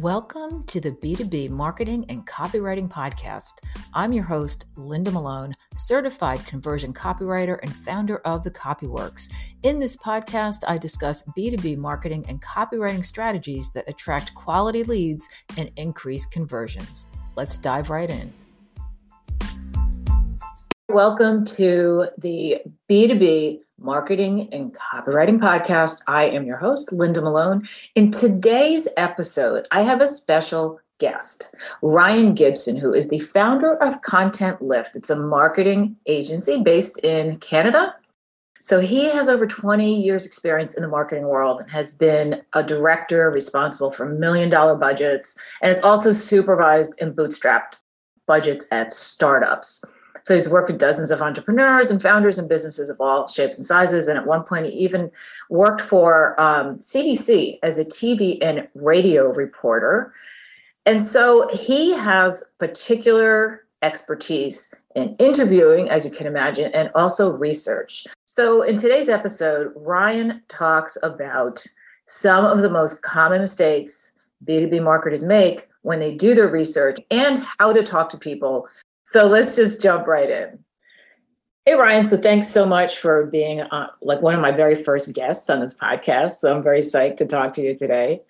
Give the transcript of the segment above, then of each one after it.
Welcome to the B2B Marketing and Copywriting Podcast. I'm your host, Linda Malone, certified conversion copywriter and founder of The Copy Worx. In this podcast, I discuss B2B marketing and copywriting strategies that attract quality leads and increase conversions. Let's dive right in. Welcome to the B2B Marketing and Copywriting Podcast. I am your host, Linda Malone. In today's episode, I have a special guest, Ryan Gibson, who is the founder of ContentLift. It's a marketing agency based in Canada. So he has over 20 years experience in the marketing world and has been a director responsible for million dollar budgets and has also supervised and bootstrapped budgets at startups. So he's worked with dozens of entrepreneurs and founders and businesses of all shapes and sizes. And at one point, he even worked for um, CBC as a TV and radio reporter. And so he has particular expertise in interviewing, as you can imagine, and also research. So in today's episode, Ryan talks about some of the most common mistakes B2B marketers make when they do their research and how to talk to people so let's just jump right in. Hey, Ryan. So thanks so much for being uh, like one of my very first guests on this podcast. So I'm very psyched to talk to you today.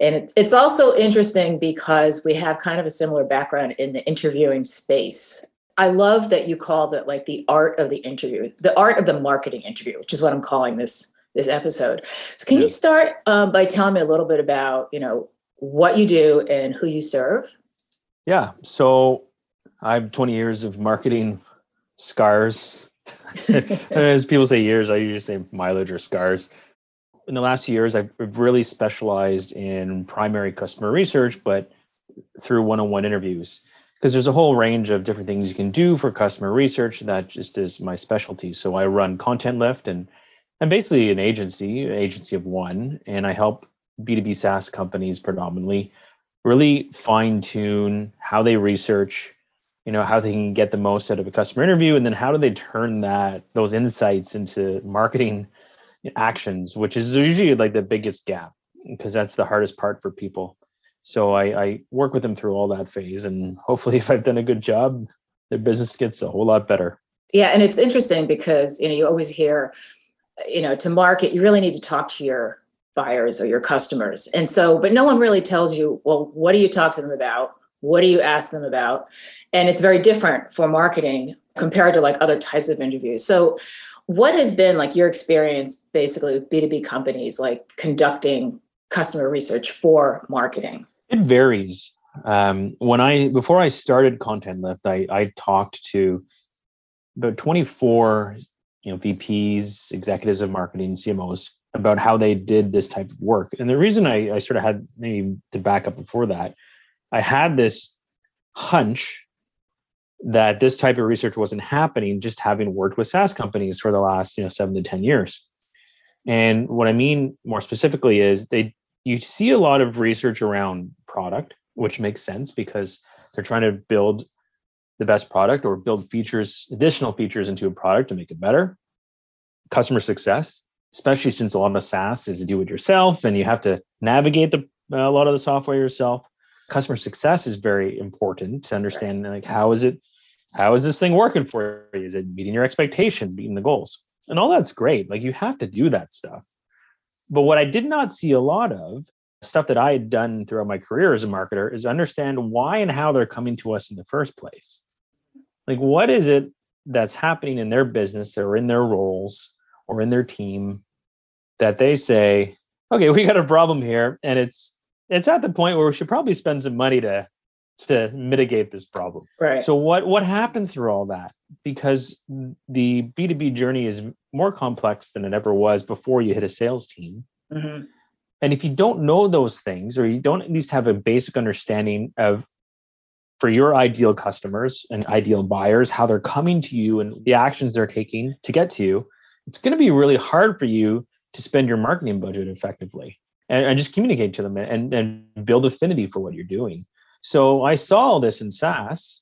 And it, it's also interesting because we have kind of a similar background in the interviewing space. I love that you called it like the art of the interview, the art of the marketing interview, which is what I'm calling this this episode. So can yeah. you start um, by telling me a little bit about you know what you do and who you serve? Yeah. So I have 20 years of marketing scars. As people say years, I usually say mileage or scars. In the last years, I've really specialized in primary customer research, but through one-on-one interviews. Because there's a whole range of different things you can do for customer research. That just is my specialty. So I run ContentLift, and I'm basically an agency, an agency of one, and I help B2B SaaS companies predominantly really fine tune how they research you know how they can get the most out of a customer interview and then how do they turn that those insights into marketing actions which is usually like the biggest gap because that's the hardest part for people. So I, I work with them through all that phase and hopefully if i've done a good job their business gets a whole lot better. Yeah and it's interesting because you know you always hear you know to market you really need to talk to your buyers or your customers. And so but no one really tells you well what do you talk to them about what do you ask them about? And it's very different for marketing compared to like other types of interviews. So what has been like your experience basically with b2b companies like conducting customer research for marketing? It varies. Um, when i before i started ContentLift i, I talked to about 24 you know vps executives of marketing cmos about how they did this type of work. And the reason i, I sort of had maybe to back up before that I had this hunch that this type of research wasn't happening just having worked with SaaS companies for the last, you know, 7 to 10 years. And what I mean more specifically is they you see a lot of research around product, which makes sense because they're trying to build the best product or build features, additional features into a product to make it better. Customer success, especially since a lot of SaaS is do it yourself and you have to navigate the a lot of the software yourself customer success is very important to understand like how is it how is this thing working for you? Is it meeting your expectations meeting the goals? And all that's great like you have to do that stuff. But what i did not see a lot of stuff that i had done throughout my career as a marketer is understand why and how they're coming to us in the first place. Like what is it that's happening in their business or in their roles or in their team that they say okay we got a problem here and it's it's at the point where we should probably spend some money to to mitigate this problem. Right. So what what happens through all that? Because the B2B journey is more complex than it ever was before you hit a sales team. Mm-hmm. And if you don't know those things, or you don't at least have a basic understanding of for your ideal customers and ideal buyers, how they're coming to you and the actions they're taking to get to you, it's going to be really hard for you to spend your marketing budget effectively and, and just communicate to them and, and build affinity for what you're doing. So I saw all this in SaaS.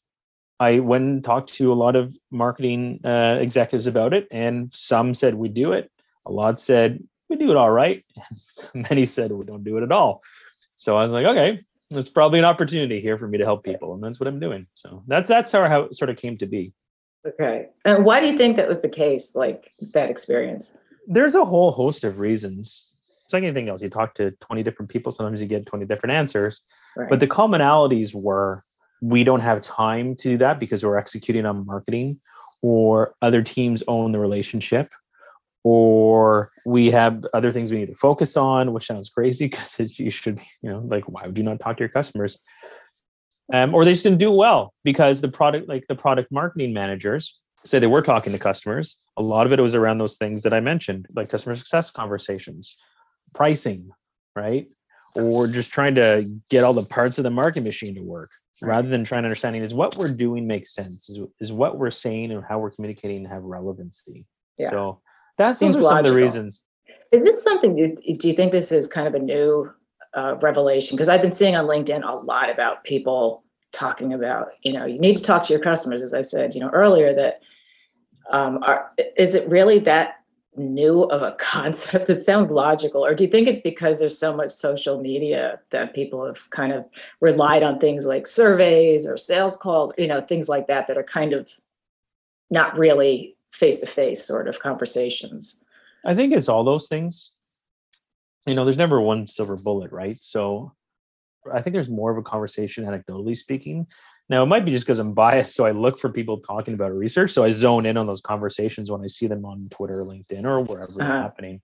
I went and talked to a lot of marketing uh, executives about it, and some said we do it. A lot said we do it all right. Many said we don't do it at all. So I was like, okay, there's probably an opportunity here for me to help people, and that's what I'm doing. So that's that's how, how it sort of came to be. Okay. And why do you think that was the case, like that experience? There's a whole host of reasons. It's like anything else. You talk to 20 different people, sometimes you get 20 different answers. Right. But the commonalities were we don't have time to do that because we're executing on marketing, or other teams own the relationship, or we have other things we need to focus on, which sounds crazy because you should, you know, like why would you not talk to your customers? Um, or they just didn't do well because the product, like the product marketing managers, say they were talking to customers. A lot of it was around those things that I mentioned, like customer success conversations, pricing, right? Or just trying to get all the parts of the marketing machine to work rather than trying to understanding is what we're doing makes sense is, is what we're saying and how we're communicating have relevancy Yeah. so that Seems those are some of the reasons Is this something, do do you think this is kind of a new uh, revelation? Because I've been seeing on LinkedIn a lot about people talking about, you know, you need to talk to your customers, as I said, you know, earlier that um, are, is it really that new of a concept? It sounds logical. Or do you think it's because there's so much social media that people have kind of relied on things like surveys or sales calls, you know, things like that, that are kind of not really face to face sort of conversations? i think it's all those things you know there's never one silver bullet right so i think there's more of a conversation anecdotally speaking now it might be just because i'm biased so i look for people talking about research so i zone in on those conversations when i see them on twitter or linkedin or wherever Uh-huh. happening.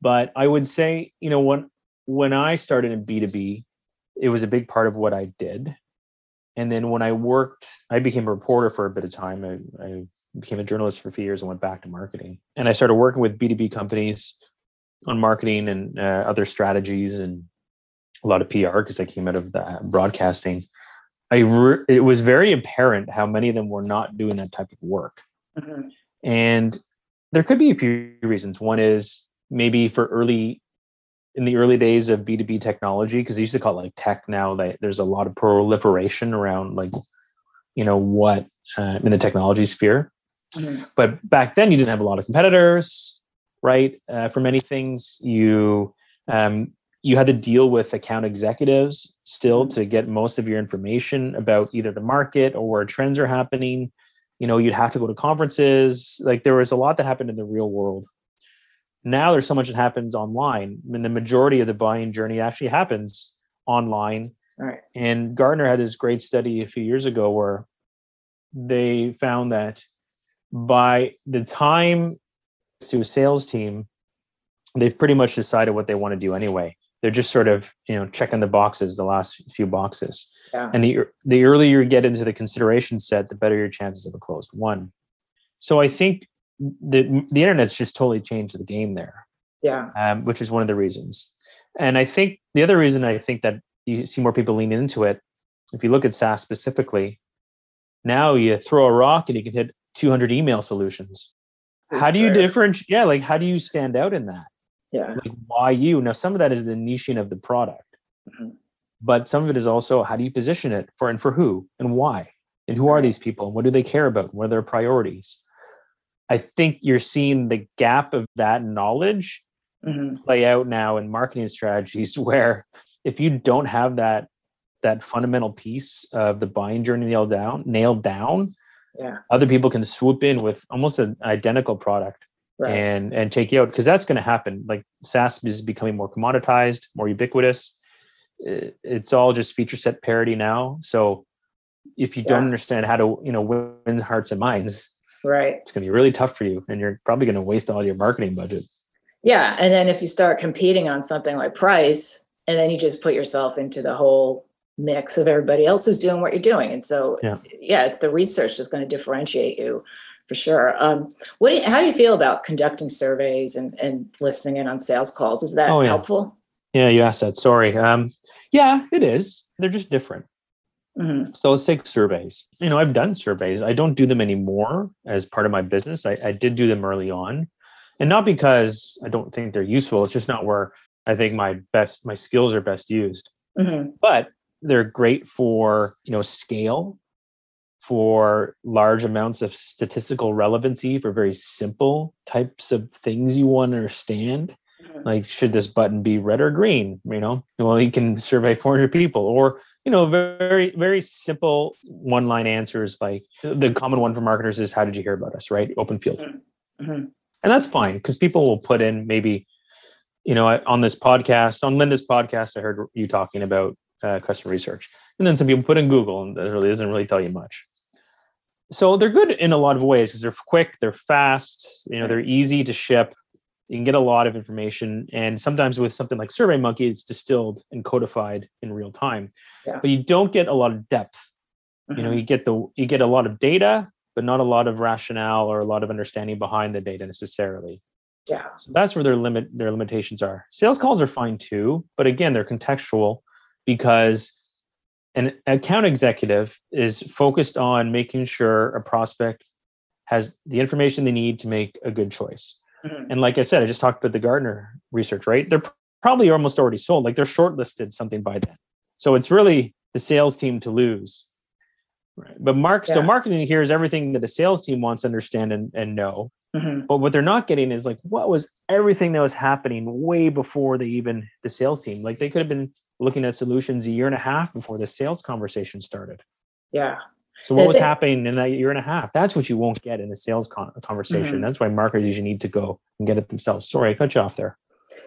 But i would say you know when when i started in b2b it was a big part of what i did. And then when i worked i became a reporter for a bit of time. I, I became a journalist for a few years and went back to marketing. And i started working with b2b companies on marketing and uh, other strategies and a lot of pr because i came out of the broadcasting i re- it was very apparent how many of them were not doing that type of work Mhm. and there could be a few reasons. One is maybe for early in the early days of B2B technology, because they used to call it like tech now, that there's a lot of proliferation around like, you know, what uh, in the technology sphere. Mhm. But back then you didn't have a lot of competitors, right? Uh, for many things, you um, you had to deal with account executives still mm-hmm. to get most of your information about either the market or where trends are happening. You know, you'd have to go to conferences. Like there was a lot that happened in the real world. Now there's so much that happens online. I mean, the majority of the buying journey actually happens online. Right. And Gartner had this great study a few years ago where they found that by the time to a sales team, they've pretty much decided what they want to do anyway. They're just sort of, you know, checking the boxes, the last few boxes. Yeah. And the the earlier you get into the consideration set, the better your chances of a closed won. So I think the the internet's just totally changed the game there Yeah. um, which is one of the reasons. And I think the other reason I think that you see more people leaning into it, if you look at SaaS specifically, now you throw a rock and you can hit 200 email solutions. How do you differentiate? Yeah, like how do you stand out in that? Yeah. Like why you? Now some of that is the niching of the product, Mhm. but some of it is also how do you position it for and for who and why and who are these people and what do they care about? What are their priorities? I think you're seeing the gap of that knowledge hmm play out now in marketing strategies where if you don't have that that fundamental piece of the buying journey nailed down nailed down Yeah. other people can swoop in with almost an identical product Right. and and take you out because that's going to happen like SaaS is becoming more commoditized more ubiquitous it's all just feature set parity now so if you don't understand how to you know win hearts and minds right. it's going to be really tough for you and you're probably going to waste all your marketing budget Yeah. And then if you start competing on something like price, and then you just put yourself into the whole mix of everybody else who's doing what you're doing. And so, Yeah. yeah, it's the research that's going to differentiate you for sure. Um, what do you, how do you feel about conducting surveys and, and listening in on sales calls? Is that Oh, yeah. helpful? Yeah, you asked that. Sorry. Um, yeah, it is. They're just different. hmm So let's take surveys. You know, I've done surveys. I don't do them anymore as part of my business. I, I did do them early on, and not because I don't think they're useful. It's just not where I think my best my skills are best used. hmm But they're great for you know scale, for large amounts of statistical relevancy, for very simple types of things you want to understand. Mhm. like should this button be red or green you know? Well you can survey 400 people or you know very very simple one line answers like the common one for marketers is how did you hear about us? Right? Open field. Mhm. and that's fine because people will put in maybe you know on this podcast on linda's podcast i heard you talking about uh, customer research. And then some people put in google and that really doesn't really tell you much so they're good in a lot of ways because they're quick they're fast you know they're easy to ship you can get a lot of information and sometimes with something like SurveyMonkey, it's distilled and codified in real time Yeah. but you don't get a lot of depth you know Mhm. you get the you get a lot of data but not a lot of rationale or a lot of understanding behind the data necessarily yeah. so that's where their limit their limitations are sales calls are fine too but again they're contextual because an account executive is focused on making sure a prospect has the information they need to make a good choice Mhm. and like I said, I just talked about the Gartner research, right? They're probably almost already sold. Like they're shortlisted something by then. So it's really the sales team to lose. Right. But Mark, so marketing here is everything that a sales team wants to understand and, and know. Mhm. But what they're not getting is like what was everything that was happening way before they even the sales team. Like they could have been looking at solutions a year and a half before the sales conversation started. Yeah. So what was happening in that year and a half? That's what you won't get in a sales con- conversation. Mhm. That's why marketers usually need to go and get it themselves. Sorry, I cut you off there.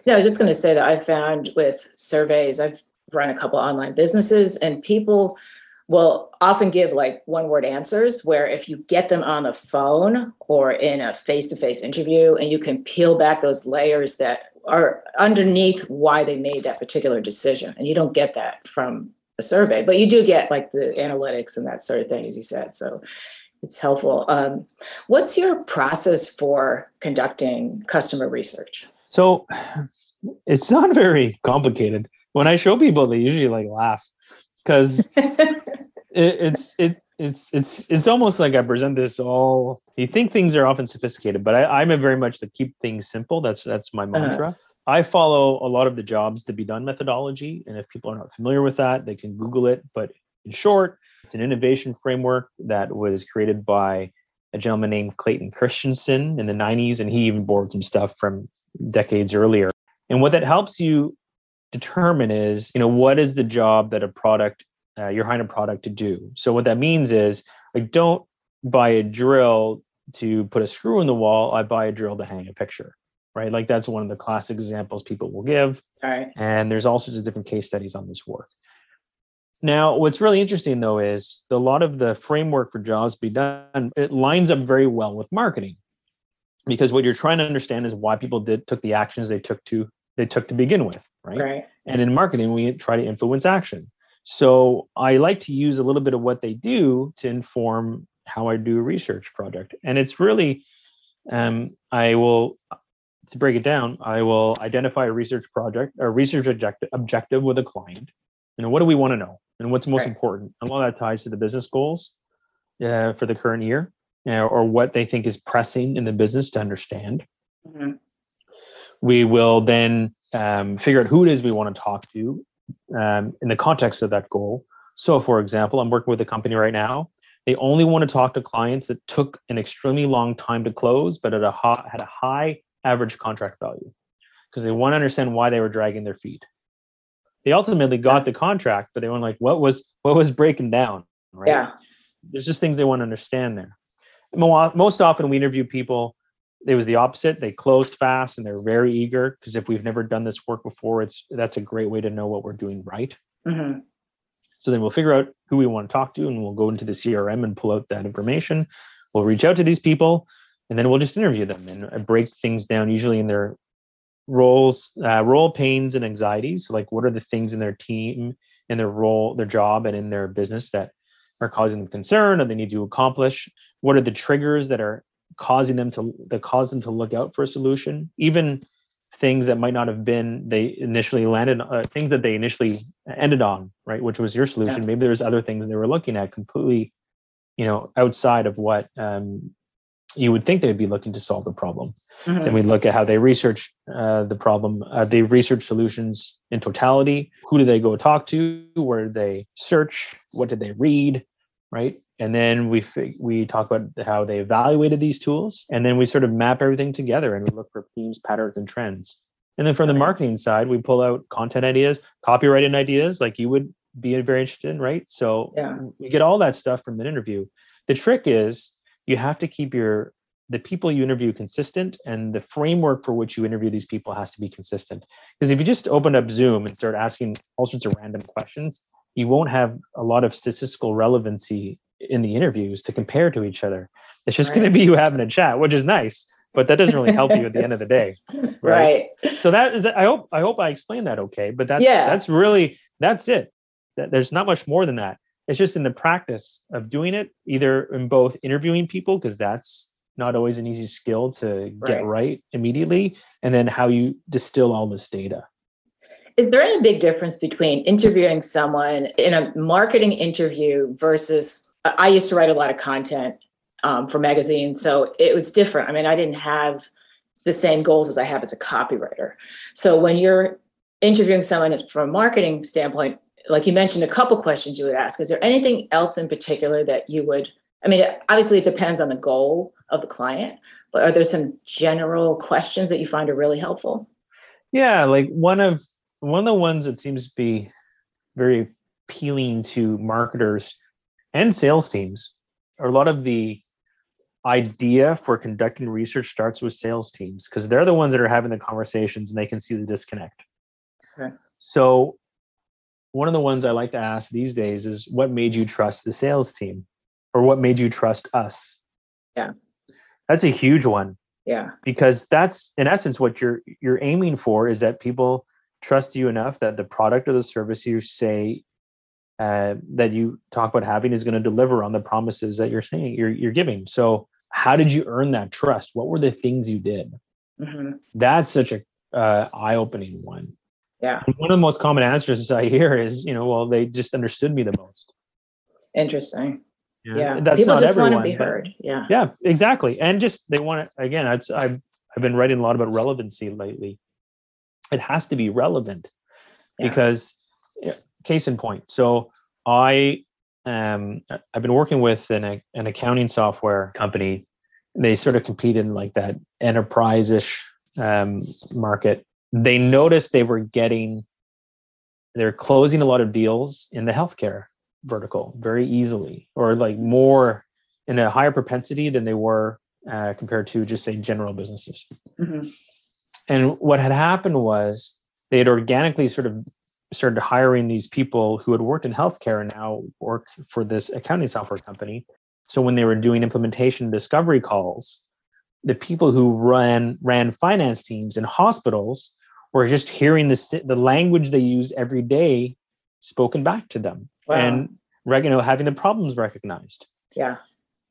No, I was just going to say that I found with surveys, I've run a couple online businesses, and people will often give like one word answers where if you get them on the phone or in a face to face interview and you can peel back those layers that are underneath why they made that particular decision. And you don't get that from a survey, but you do get like the analytics and that sort of thing, as you said. So it's helpful. Um, what's your process for conducting customer research? So it's not very complicated. When I show people, they usually like laugh because it, it's it it's it's it's almost like I present this all. You think things are often sophisticated, but I, I'm a very much to keep things simple. That's that's my uh-huh. mantra. I follow a lot of the jobs to be done methodology, and if people are not familiar with that, they can Google it. But in short, it's an innovation framework that was created by a gentleman named Clayton Christensen in the 90s, and he even borrowed some stuff from decades earlier. And what that helps you determine is, you know, what is the job that a product uh, you're hiring a product to do. So what that means is, like, don't buy a drill to put a screw in the wall. I buy a drill to hang a picture, right? Like that's one of the classic examples people will give. All right. And there's all sorts of different case studies on this work. Now, what's really interesting though is a lot of the framework for jobs to be done, it lines up very well with marketing. Because what you're trying to understand is why people did took the actions they took to they took to begin with, right? Right. And in marketing, we try to influence action. So I like to use a little bit of what they do to inform how I do a research project. And it's really, um, I will, to break it down, I will identify a research project, a research objective, objective with a client. You know, what do we want to know? And what's most Right. important? A lot of that ties to the business goals uh, for the current year uh, or what they think is pressing in the business to understand Mhm. we will then um, figure out who it is we want to talk to um, in the context of that goal. So, for example, I'm working with a company right now. They only want to talk to clients that took an extremely long time to close, but at a high, had a high average contract value because they want to understand why they were dragging their feet. They ultimately got the contract, but they were like, what was what was breaking down? Right? Yeah. there's just things they want to understand there. Most often, we interview people. It was the opposite. They closed fast and they're very eager because if we've never done this work before, it's that's a great way to know what we're doing right. Mhm. So then we'll figure out who we want to talk to, and we'll go into the CRM and pull out that information. We'll reach out to these people, and then we'll just interview them and break things down, usually in their roles, uh, role pains and anxieties. Like, what are the things in their team, in their role, their job, and in their business that are causing them concern, or they need to accomplish? What are the triggers that are causing them to that caused them to look out for a solution? Even things that might not have been they initially landed uh, things that they initially ended on right which was your solution. Yeah. maybe there's other things they were looking at completely you know outside of what um, you would think they'd be looking to solve the problem. Mhm. then we look at how they research uh, the problem uh, they research solutions in totality. Who do they go talk to? Where did they search? What did they read? Right and then we fig- we talk about how they evaluated these tools and then we sort of map everything together and we look for themes patterns and trends And then from the marketing side, we pull out content ideas, copywriting ideas, like you would be very interested in, right? So Yeah. you get all that stuff from an interview. The trick is you have to keep your the people you interview consistent and the framework for which you interview these people has to be consistent. Because if you just open up Zoom and start asking all sorts of random questions, you won't have a lot of statistical relevancy in the interviews to compare to each other. It's just going to be you having a chat, which is nice, but that doesn't really help you at the end of the day. right. So that is I hope I hope I explained that okay, but that's Yeah. that's really that's it. There's not much more than that. It's just in the practice of doing it, either in both interviewing people because that's not always an easy skill to get Right. right immediately, and then how you distill all this data. Is there any big difference between interviewing someone in a marketing interview versus? I used to write a lot of content um, for magazines, so it was different. I mean, I didn't have the same goals as I have as a copywriter. So when you're interviewing someone from a marketing standpoint, like you mentioned, a couple questions you would ask. Is there anything else in particular that you would? I mean, obviously, it depends on the goal of the client, but are there some general questions that you find are really helpful? Yeah, like one of one of the ones that seems to be very appealing to marketers and sales teams a lot of the idea for conducting research starts with sales teams because they're the ones that are having the conversations and they can see the disconnect. Okay. So one of the ones I like to ask these days is what made you trust the sales team or what made you trust us? Yeah. That's a huge one Yeah. because that's in essence what you're you're aiming for is that people trust you enough that the product or the service you say uh, that you talk about having is going to deliver on the promises that you're saying you're you're giving. So how did you earn that trust? What were the things you did? hmm That's such a uh, eye-opening one. Yeah. And one of the most common answers I hear is, you know, well, they just understood me the most. Interesting. Yeah. that's People not just want to be heard. Yeah. yeah exactly and just they want to again it's, i've i've been writing a lot about relevancy lately it has to be relevant Yeah. because yeah, case in point so i um i've been working with an, a- an accounting software company they sort of compete in like that enterprise-ish um, market they noticed they were getting they're closing a lot of deals in the healthcare vertical very easily or like more in a higher propensity than they were uh, compared to just say general businesses. Mhm. And what had happened was they had organically sort of started hiring these people who had worked in healthcare and now work for this accounting software company. So when they were doing implementation discovery calls, the people who ran ran finance teams in hospitals were just hearing the the language they use every day spoken back to them Wow. and you know having the problems recognized Yeah.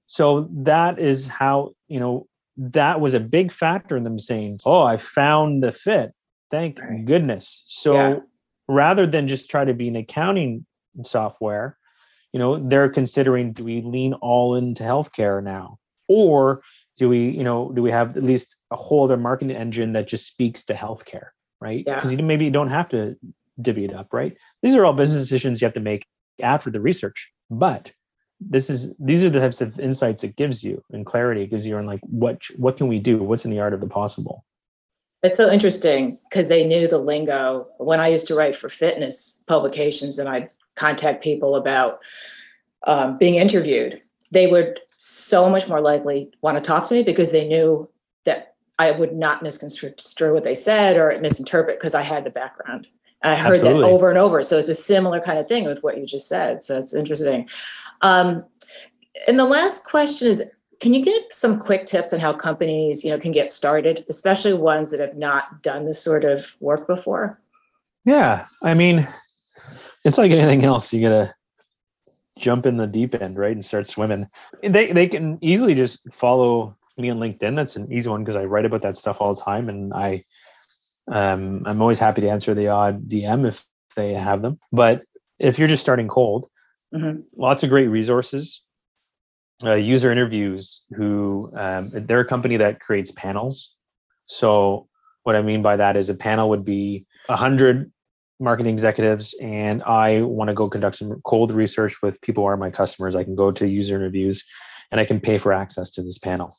so that is how you know that was a big factor in them saying oh i found the fit thank Right. goodness so Yeah. Rather than just try to be an accounting software you know they're considering do we lean all into healthcare now? Or do we you know do we have at least a whole other marketing engine that just speaks to healthcare right? Yeah. because you maybe you don't have to divvy it up right? These are all business decisions you have to make after the research but this is these are the types of insights it gives you and clarity it gives you on like what what can we do? What's in the art of the possible It's so interesting because they knew the lingo. When I used to write for fitness publications and I'd contact people about um, being interviewed, they would so much more likely want to talk to me because they knew that I would not misconstrue what they said or misinterpret because I had the background. And I heard Absolutely. that over and over. So it's a similar kind of thing with what you just said. So it's interesting. Um, and the last question is can you give some quick tips on how companies you know can get started especially ones that have not done this sort of work before? Yeah i mean it's like anything else you gotta jump in the deep end right and start swimming. They they can easily just follow me on linkedin that's an easy one because i write about that stuff all the time and i um, i'm always happy to answer the odd dm if they have them. But if you're just starting cold Mhm. lots of great resources uh, user interviews who um, they're a company that creates panels. So what i mean by that is a panel would be 100 marketing executives and i want to go conduct some cold research with people who are my customers. I can go to user interviews and i can pay for access to this panel.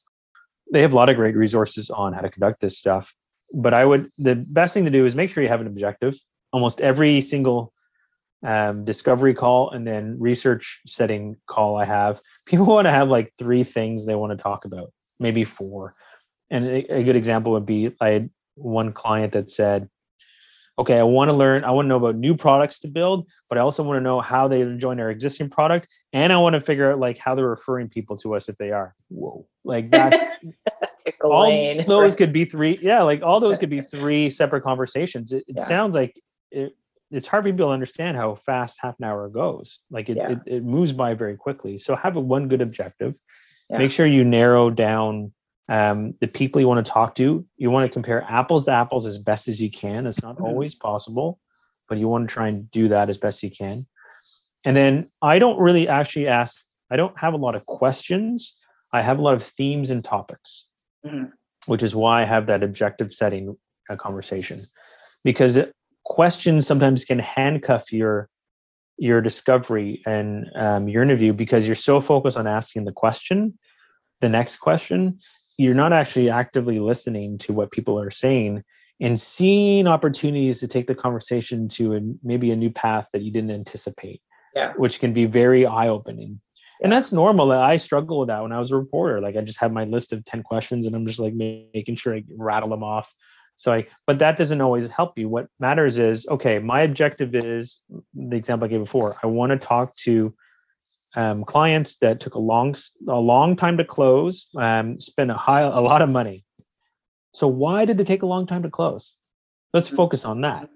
They have a lot of great resources on how to conduct this stuff but I would the best thing to do is make sure you have an objective. Almost every single um, discovery call and then research setting call I have, people want to have like three things they want to talk about, maybe four. And a, a good example would be I had one client that said, okay, I want to learn, I want to know about new products to build, but I also want to know how they join our existing product. And I want to figure out like how they're referring people to us if they are. Whoa. Like that's all those could be three. Yeah. Like all those could be three separate conversations. It, it yeah. sounds like it, it's hard for people to understand how fast half an hour goes. Like it, yeah. it, it, moves by very quickly. So have a one good objective. Yeah. Make sure you narrow down um, the people you want to talk to. You want to compare apples to apples as best as you can. It's not mm-hmm. always possible, but you want to try and do that as best you can. And then I don't really actually ask, I don't have a lot of questions. I have a lot of themes and topics, mm-hmm. which is why I have that objective setting a conversation. Because questions sometimes can handcuff your your discovery and um, your interview because you're so focused on asking the question the next question you're not actually actively listening to what people are saying and seeing opportunities to take the conversation to a, maybe a new path that you didn't anticipate yeah. which can be very eye-opening. And that's normal. I struggle with that when i was a reporter. Like i just have my list of 10 questions and i'm just like making sure i rattle them off so I, but that doesn't always help you. What matters is, okay, my objective is the example I gave before. I want to talk to um, clients that took a long, a long time to close, um, spend a high, a lot of money. So why did they take a long time to close? Let's mm-hmm. focus on that.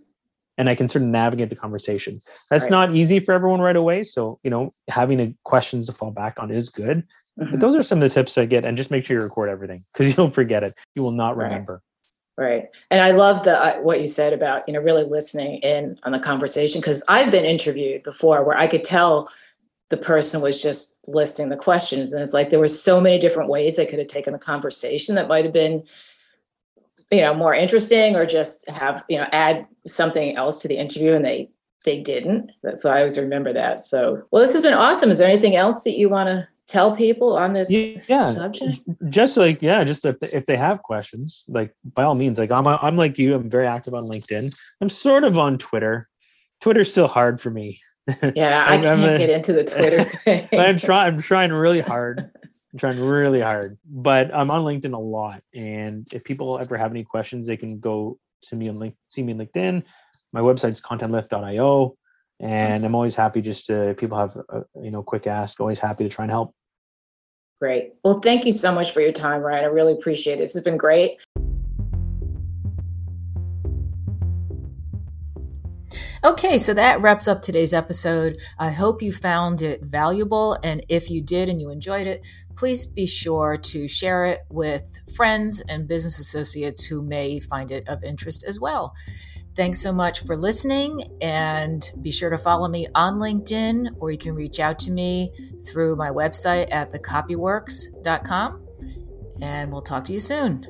And I can sort of navigate the conversation. That's right. not easy for everyone right away. So, you know, having a questions to fall back on is good. Mm-hmm. But those are some of the tips I get. And just make sure you record everything because you don't forget it. You will not remember. Right. And I love the uh, what you said about, you know, really listening in on the conversation because I've been interviewed before where I could tell the person was just listing the questions and it's like there were so many different ways they could have taken the conversation that might have been you know more interesting or just have you know add something else to the interview and they they didn't. That's why i always remember that. So well this has been awesome. Is there anything else that you want to tell people on this yeah, subject? Just like yeah, just if they, if they have questions, like by all means, like I'm I'm like you, I'm very active on LinkedIn. I'm sort of on Twitter. Twitter's still hard for me. Yeah, I can't a, get into the Twitter thing. I'm trying. I'm trying really hard. I'm trying really hard, but I'm on LinkedIn a lot. And if people ever have any questions, they can go to me on link, see me on LinkedIn. My website's contentlift.io, and I'm always happy just to if people have a, you know quick ask. Always happy to try and help. Great. Well, thank you so much for your time, Ryan. I really appreciate it. This has been great. Okay, so that wraps up today's episode. I hope you found it valuable. And if you did and you enjoyed it, please be sure to share it with friends and business associates who may find it of interest as well. Thanks so much for listening, and be sure to follow me on LinkedIn, or you can reach out to me through my website at thecopyworx.com. And we'll talk to you soon.